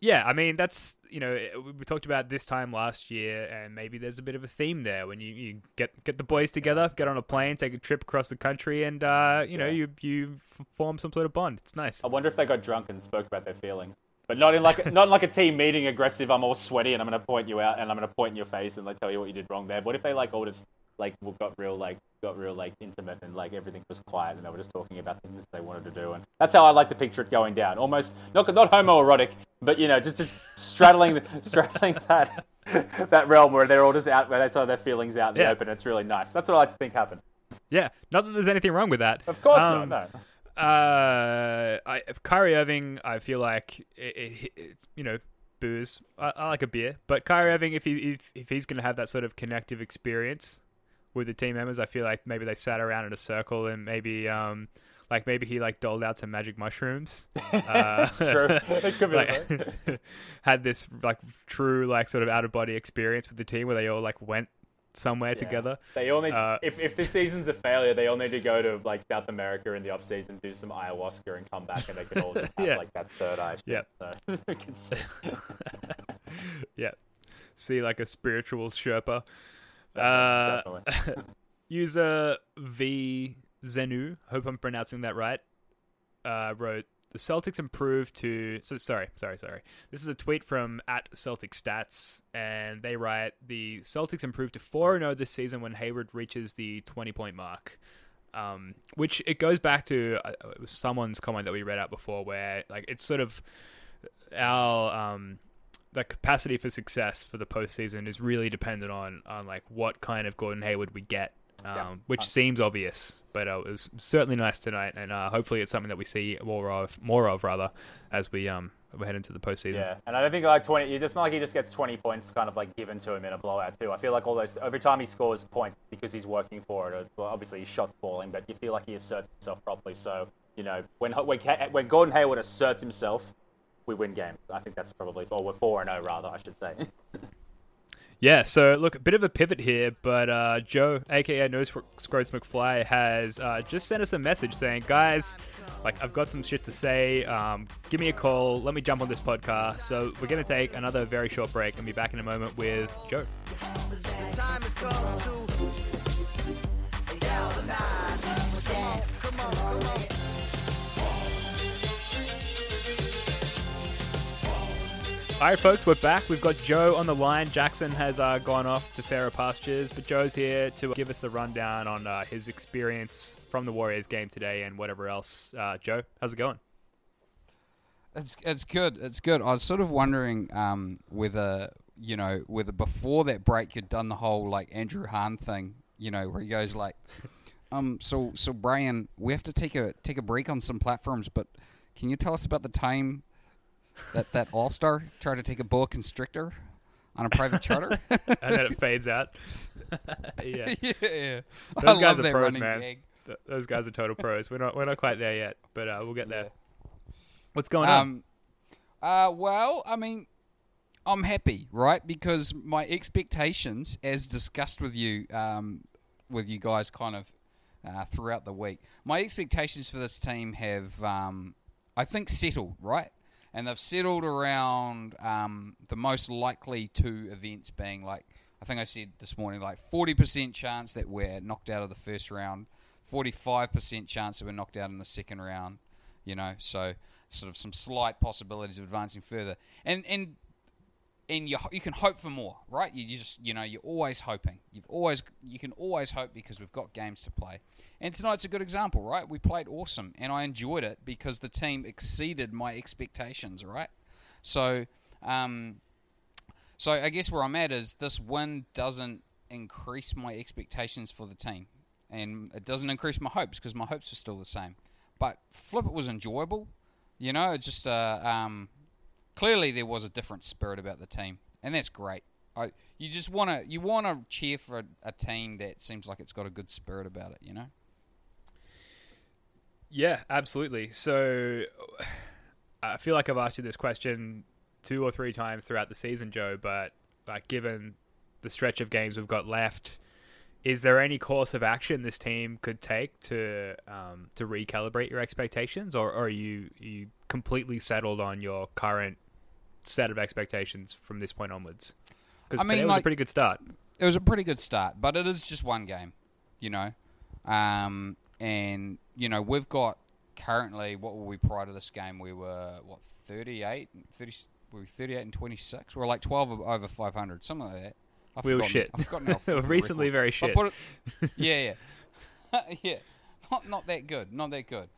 yeah, I mean that's you know we we talked about this time last year, and maybe there's a bit of a theme there when you, you get get the boys together, get on a plane, take a trip across the country, and uh, you know you you form some sort of bond. It's nice. I wonder if they got drunk and spoke about their feelings, but not in like not in like a team meeting, aggressive. I'm all sweaty and I'm gonna point you out and I'm gonna point in your face and like tell you what you did wrong there. What if they like all just like got real like got real like intimate and like everything was quiet and they were just talking about things they wanted to do and that's how I like to picture it going down. Almost not not homoerotic, but you know just just straddling <laughs> straddling that that realm where they're all just out where they saw their feelings out in the Yeah. open. It's really nice. That's what I like to think happened. Yeah, not that there's anything wrong with that. Of course Um, not. No. Uh, I, Kyrie Irving, I feel like it, it, it- you know, booze. I, I like a beer, but Kyrie Irving, if he if, if he's gonna have that sort of connective experience with the team members, I feel like maybe they sat around in a circle and maybe um like maybe he like doled out some magic mushrooms. <laughs> Uh, True. <laughs> It could be like, <laughs> had this like true like sort of out of body experience with the team where they all like went somewhere Yeah. together. They all need. Uh, if if this season's a failure, they all need to go to like South America in the off season, do some ayahuasca, and come back, and they can all just have Yeah. like that third eye. shit. Yeah. So, see. yeah. See like a spiritual Sherpa. Uh, Definitely. <laughs> <laughs> User V Zenu, hope I'm pronouncing that right, uh, wrote the Celtics improved to. So sorry, sorry, sorry. This is a tweet from at Celtic Stats, and they write the Celtics improved to four zero this season when Hayward reaches the twenty point mark. Um, which it goes back to uh, it was someone's comment that we read out before, where like it's sort of our um, the capacity for success for the postseason is really dependent on on like what kind of Gordon Hayward we get um, Yeah. which Uh, seems obvious, but uh, it was certainly nice tonight, and uh, hopefully it's something that we see more of, more of rather, as we um we head into the postseason. Yeah, and I don't think like twenty. It's not like he just gets twenty points, kind of like given to him in a blowout too. I feel like all those every time he scores points because he's working for it. Or, well, obviously his shots falling, but you feel like he asserts himself properly. So you know when when when Gordon Hayward asserts himself, we win games. I think that's probably or we're four and zero rather, I should say. <laughs> Yeah, so look, a bit of a pivot here, but uh, Joe, aka No Scroats McFly, has uh, just sent us a message saying, guys, like I've got some shit to say. Um, give me a call. Let me jump on this podcast. So we're gonna take another very short break and be back in a moment with Joe. The time has come to. Come on, come on, come on. All right, folks, we're back. We've got Joe on the line. Jackson has uh, gone off to fairer pastures, but Joe's here to give us the rundown on uh, his experience from the Warriors game today and whatever else. Uh, Joe, how's it going? It's it's good. It's good. I was sort of wondering um, whether you know whether before that break you'd done the whole like Andrew Hahn thing, you know, where he goes like, um, so so Brian, we have to take a take a break on some platforms, but can you tell us about the time that that All Star tried to take a boa constrictor on a private charter? <laughs> And then it fades out. <laughs> yeah. <laughs> yeah, I Those guys love are pros, man. Those guys are total pros. We're not we're not quite there yet, but uh, we'll get there. What's going on? Um, uh, well, I mean, I'm happy, right? Because my expectations, as discussed with you, um, with you guys, kind of uh, throughout the week, my expectations for this team have, um, I think, settled, right? And they've settled around um, the most likely two events being like, I think I said this morning, like 40% chance that we're knocked out of the first round, 45% chance that we're knocked out in the second round, you know, so sort of some slight possibilities of advancing further. And and and you you can hope for more, right? You, you just you know you're always hoping. You've always you can always hope because we've got games to play. And tonight's a good example, right? We played awesome, and I enjoyed it because the team exceeded my expectations, right? So, um, so I guess where I'm at is this win doesn't increase my expectations for the team, and it doesn't increase my hopes because my hopes are still the same. But flip, it was enjoyable. You know, just uh, um, clearly there was a different spirit about the team, and that's great. I, you just want to you want to cheer for a, a team that seems like it's got a good spirit about it. You know. Yeah, absolutely. So I feel like I've asked you this question two or three times throughout the season, Joe, but like given the stretch of games we've got left, is there any course of action this team could take to um, to recalibrate your expectations, or, or are you are you completely settled on your current set of expectations from this point onwards? Because I mean, today was a pretty good start. it was a pretty good start, but it is just one game, you know. Um, and you know we've got currently what were we prior to this game? We were what 38, 30, we were 38 and 26. We are like 12 over 500, something like that. I've We were shit. I've forgotten our <laughs> We were recently record. very shit. it- <laughs> yeah, yeah, <laughs> yeah. Not not that good. Not that good.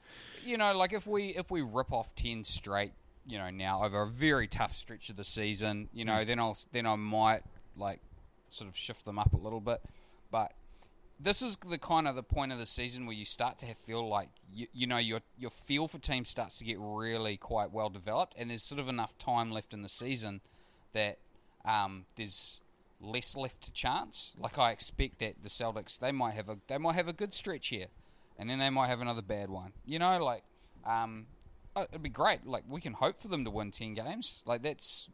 You know, like if we if we rip off 10 straight, you know, now over a very tough stretch of the season, you know, then I'll then I might like sort of shift them up a little bit. But this is the kind of the point of the season where you start to have feel like you, you know your your feel for teams starts to get really quite well developed, and there's sort of enough time left in the season that um, there's less left to chance. Like I expect that the Celtics they might have a they might have a good stretch here, and then they might have another bad one. You know, like um, uh, it'd be great. Like we can hope for them to win ten games. Like that's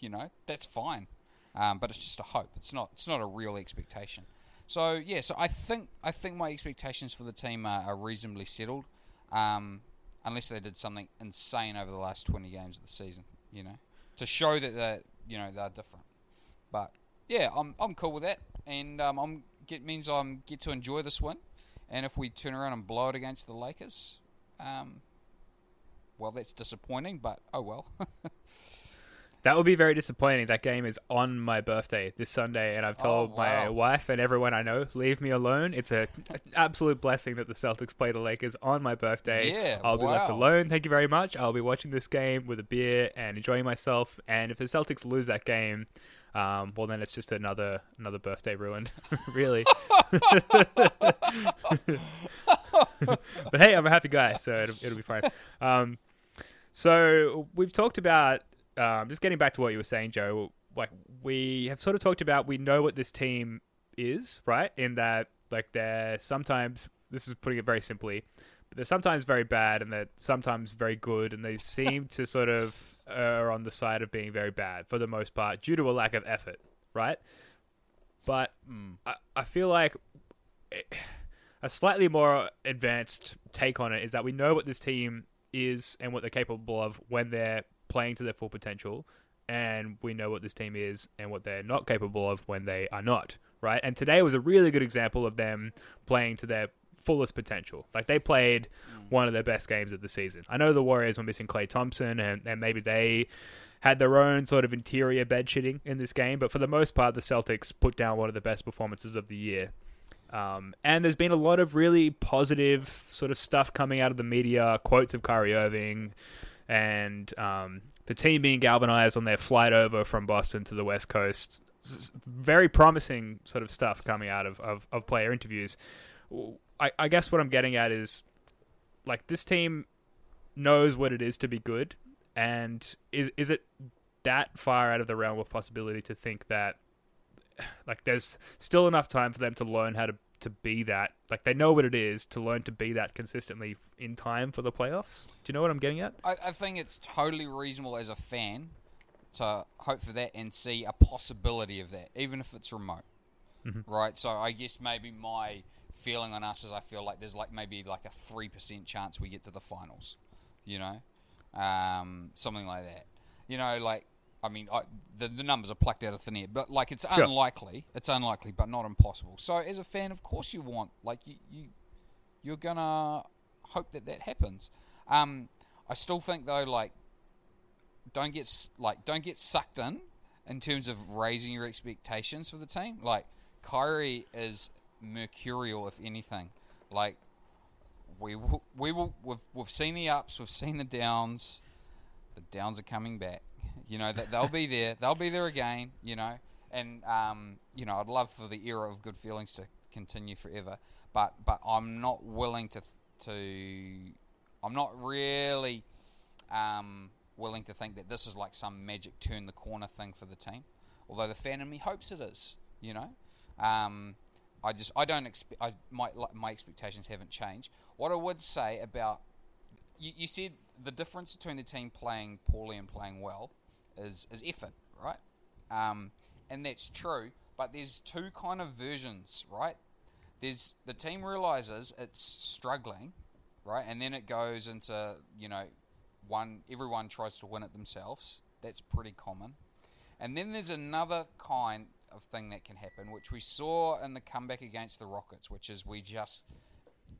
you know that's fine, um, but it's just a hope. It's not it's not a real expectation. So yeah, so I think I think my expectations for the team are, are reasonably settled, um, unless they did something insane over the last twenty games of the season. You know, to show that they you know they're different. But yeah, I'm I'm cool with that, and um, I'm get means I'm get to enjoy this win, and if we turn around and blow it against the Lakers, um, well, that's disappointing. But oh well. <laughs> That would be very disappointing. That game is on my birthday this Sunday, and I've told Oh, my wife and everyone I know, leave me alone. It's a <laughs> an absolute blessing that the Celtics play the Lakers on my birthday. Yeah, I'll be left alone. Thank you very much. I'll be watching this game with a beer and enjoying myself. And if the Celtics lose that game, um, well, then it's just another another birthday ruined. <laughs> really. but hey, I'm a happy guy, so it'll, it'll be fine. Um, so we've talked about um, just getting back to what you were saying, Joe. Like we have sort of talked about, we know what this team is, right? In that, like they're sometimes this is putting it very simply, but they're sometimes very bad and they're sometimes very good, and they <laughs> seem to sort of err on the side of being very bad for the most part due to a lack of effort, right? But I, I feel like a slightly more advanced take on it is that we know what this team is and what they're capable of when they're playing to their full potential, and we know what this team is and what they're not capable of when they are not, right? And today was a really good example of them playing to their fullest potential. Like they played mm. one of their best games of the season. I know the Warriors were missing Klay Thompson, and, and maybe they had their own sort of interior bed shitting in this game, but for the most part, the Celtics put down one of the best performances of the year. Um, and there's been a lot of really positive sort of stuff coming out of the media, quotes of Kyrie Irving, and um, the team being galvanized on their flight over from Boston to the West Coast. Very promising sort of stuff coming out of, of, of player interviews. I, I guess what I'm getting at is like this team knows what it is to be good, and is is it that far out of the realm of possibility to think that like there's still enough time for them to learn how to to be that like they know what it is to learn to be that consistently in time for the playoffs do you know what i'm getting at I, I think it's totally reasonable as a fan to hope for that and see a possibility of that, even if it's remote. Right? So I guess maybe my feeling on us is I feel like there's like maybe like a three percent chance we get to the finals. You know? Um, something like that. You know, like I mean, I, the, the numbers are plucked out of thin air, but like it's Sure. unlikely. It's unlikely, but not impossible. So as a fan, of course you want like you, you you're gonna hope that that happens. Um, I still think though, like, don't get like don't get sucked in in terms of raising your expectations for the team. Like, Kyrie is mercurial, if anything. Like, we will, we will we've we've seen the ups, we've seen the downs. The downs are coming back. You know that they'll be there. They'll be there again. You know, and um, you know, I'd love for the era of good feelings to continue forever. But but I'm not willing to to. I'm not really um, willing to think that this is like some magic turn the corner thing for the team. Although the fan in me hopes it is. You know, um, I just I don't expect. I my my expectations haven't changed. What I would say about you, you said the difference between the team playing poorly and playing well is is effort, right? Um, and that's true. But there's two kind of versions, right? There's the team realizes it's struggling, right, and then it goes into you know one everyone tries to win it themselves. That's pretty common. And then there's another kind of thing that can happen, which we saw in the comeback against the Rockets, which is we just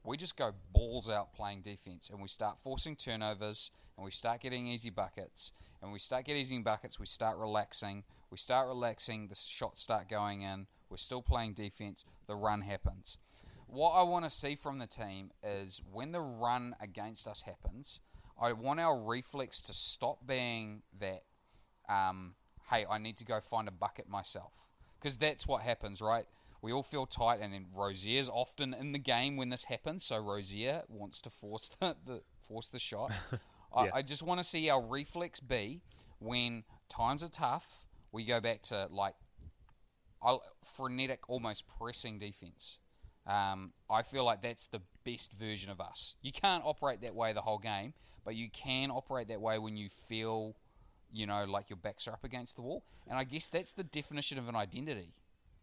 we just go balls out playing defense and we start forcing turnovers and we start getting easy buckets and we start getting easy buckets we start relaxing we start relaxing the shots start going in we're still playing defense the run happens. What i want to see from the team is when the run against us happens i want our reflex to stop being that um, hey i need to go find a bucket myself because that's what happens right we all feel tight, and then Rozier's often in the game when this happens. So Rozier wants to force the, the force the shot. <laughs> I, I just want to see our reflex be when times are tough. We go back to like I'll- frenetic, almost pressing defense. Um, I feel like that's the best version of us. You can't operate that way the whole game, but you can operate that way when you feel, you know, like your backs are up against the wall. And I guess that's the definition of an identity.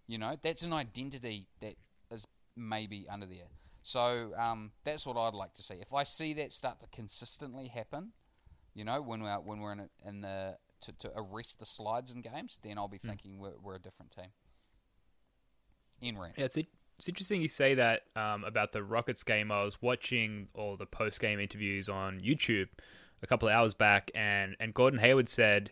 You know, that's an identity that is maybe under there. So um, that's what I'd like to see. If I see that start to consistently happen, you know, when we're when we're in, a, in the to, to arrest the slides in games, then I'll be thinking we're, we're a different team. In Enran. Yeah, it's, it's interesting you say that um, about the Rockets game. I was watching all the post game interviews on YouTube a couple of hours back, and, and Gordon Hayward said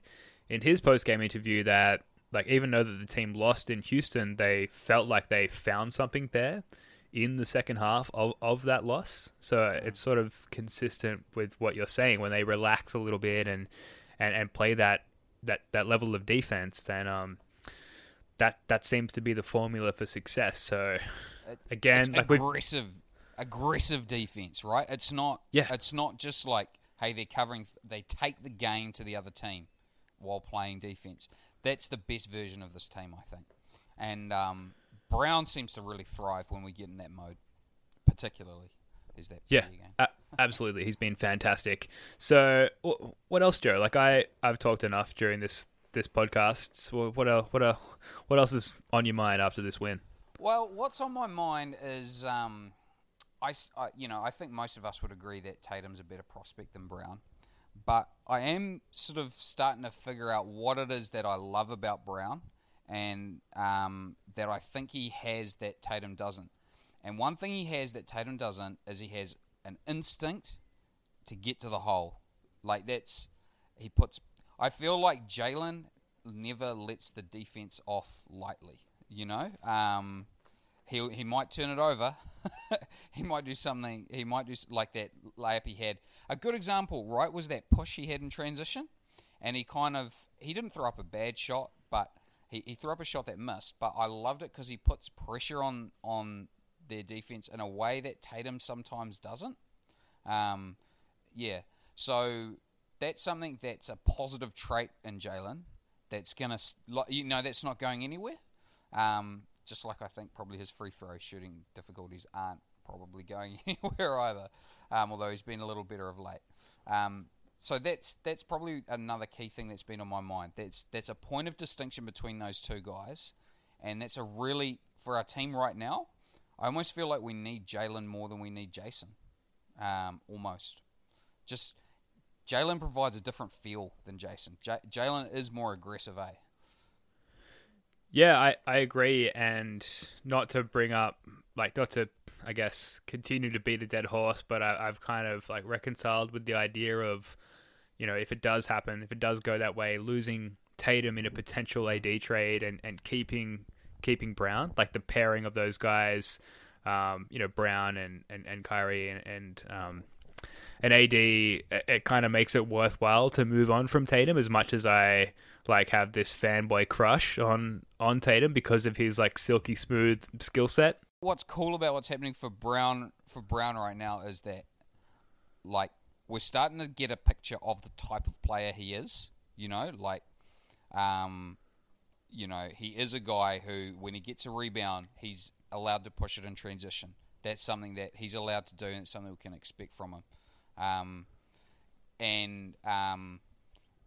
in his post game interview that like even though that the team lost in Houston, they felt like they found something there in the second half of, of that loss. So it's sort of consistent with what you're saying when they relax a little bit and and, and play that, that that level of defense, then um that that seems to be the formula for success. So again, it's like aggressive, aggressive defense, right? It's not. Yeah. It's not just like, hey, they're covering. They take the game to the other team while playing defense. That's the best version of this team, I think. And um, Brown seems to really thrive when we get in that mode, particularly. Is that Yeah, video game. a- absolutely. He's been fantastic. So, wh- what else, Joe? Like I, I've talked enough during this this podcast. So what el what what else is on your mind after this win? Well, what's on my mind is, um, I- you know, I think most of us would agree that Tatum's a better prospect than Brown, but I am sort of starting to figure out what it is that I love about Brown, and um, that I think he has that Tatum doesn't. And one thing he has that Tatum doesn't is he has an instinct to get to the hole. Like that's he puts. I feel like Jaylen never lets the defense off lightly. You know, um, he he might turn it over. <laughs> he might do something. He might do like that layup he had. A good example, right, was that push he had in transition, and he kind of he didn't throw up a bad shot, but he, he threw up a shot that missed. But I loved it because he puts pressure on on their defense in a way that Tatum sometimes doesn't. Um, yeah, so that's something that's a positive trait in Jaylen. That's gonna, you know, that's not going anywhere. Um, just like I think probably his free throw shooting difficulties aren't probably going <laughs> anywhere either. Um, although he's been a little better of late. Um, so that's that's probably another key thing that's been on my mind. That's that's a point of distinction between those two guys, and that's a really for our team right now. I almost feel like we need Jaylen more than we need Jayson. Um, almost, just Jaylen provides a different feel than Jayson. Jaylen is more aggressive, eh? Yeah, I, I agree, and not to bring up like not to I guess continue to beat a dead horse, but I, I've kind of like reconciled with the idea of you know if it does happen, if it does go that way, losing Tatum in a potential AD trade and, and keeping keeping Brown, like the pairing of those guys, um, you know Brown and and, and Kyrie and, and um, and AD, it, it kind of makes it worthwhile to move on from Tatum as much as I like have this fanboy crush on on Tatum because of his like silky smooth skill set. What's cool about what's happening for Brown for Brown right now is that like we're starting to get a picture of the type of player he is. You know, like um, you know, he is a guy who, when he gets a rebound, he's allowed to push it in transition. That's something that he's allowed to do, and it's something we can expect from him. Um, and um,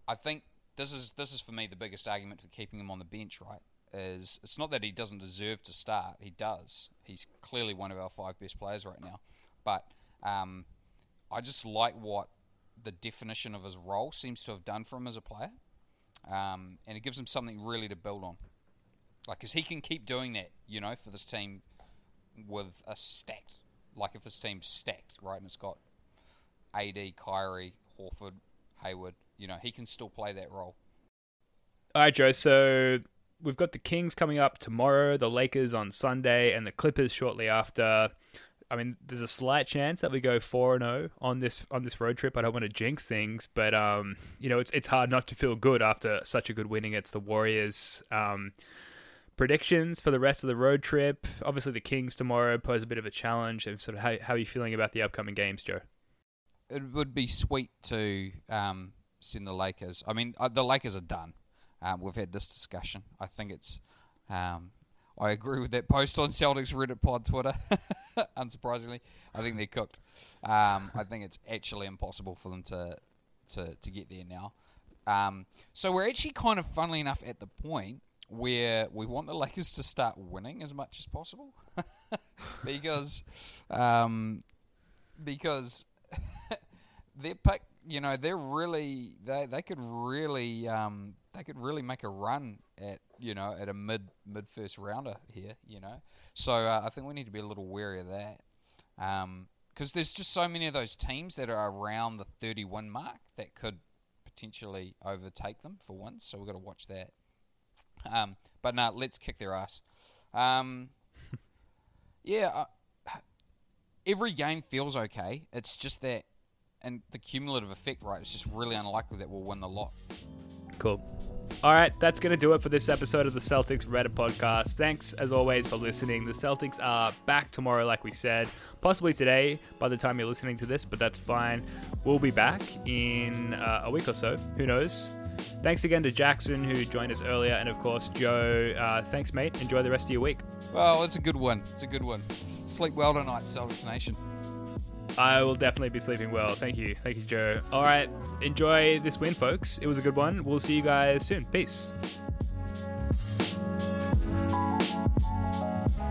I think this is this is for me the biggest argument for keeping him on the bench. Right? Is it's not that he doesn't deserve to start; he does. He's clearly one of our five best players right now. But um, I just like what the definition of his role seems to have done for him as a player um, and it gives him something really to build on. Like, because he can keep doing that, you know, for this team with a stacked, like if this team's stacked, right, and it's got AD, Kyrie, Horford, Hayward, you know, he can still play that role. All right, Joe. So we've got the Kings coming up tomorrow, the Lakers on Sunday, and the Clippers shortly after. I mean, there's a slight chance that we go four and zero on this on this road trip. I don't want to jinx things, but um, you know, it's it's hard not to feel good after such a good win against the Warriors. Um, predictions for the rest of the road trip. Obviously, the Kings tomorrow pose a bit of a challenge. And sort of how how are you feeling about the upcoming games, Joe? It would be sweet to um, send the Lakers. I mean, uh, the Lakers are done. Um, we've had this discussion. I think it's. Um, I agree with that post on Celtics Reddit pod Twitter. <laughs> Unsurprisingly, I think they're cooked. Um, I think it's actually impossible for them to to, to get there now. Um, so we're actually kind of, funnily enough, at the point where we want the Lakers to start winning as much as possible, <laughs> because um, because their pick, you know, they're really they they could really um, they could really make a run at you know at a mid mid first rounder here. You know, so uh, I think we need to be a little wary of that. Um, Because there's just so many of those teams that are around the 31 mark that could potentially overtake them for once. So we've got to watch that. Um, but no, let's kick their ass. Um, <laughs> yeah, uh, every game feels okay. It's just that, and the cumulative effect, right? It's just really unlikely that we'll win the lot. Cool. All right, that's going to do it for this episode of the Celtics Reddit podcast. Thanks, as always, for listening. The Celtics are back tomorrow, like we said, possibly today by the time you're listening to this, but that's fine. We'll be back in uh, a week or so. Who knows? Thanks again to Jackson, who joined us earlier, and of course, Joe. Uh, thanks, mate. Enjoy the rest of your week. Well, it's a good one. It's a good one. Sleep well tonight, Celtics Nation. I will definitely be sleeping well. Thank you. Thank you, Joe. All right. Enjoy this win, folks. It was a good one. We'll see you guys soon. Peace.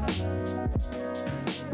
Thank you.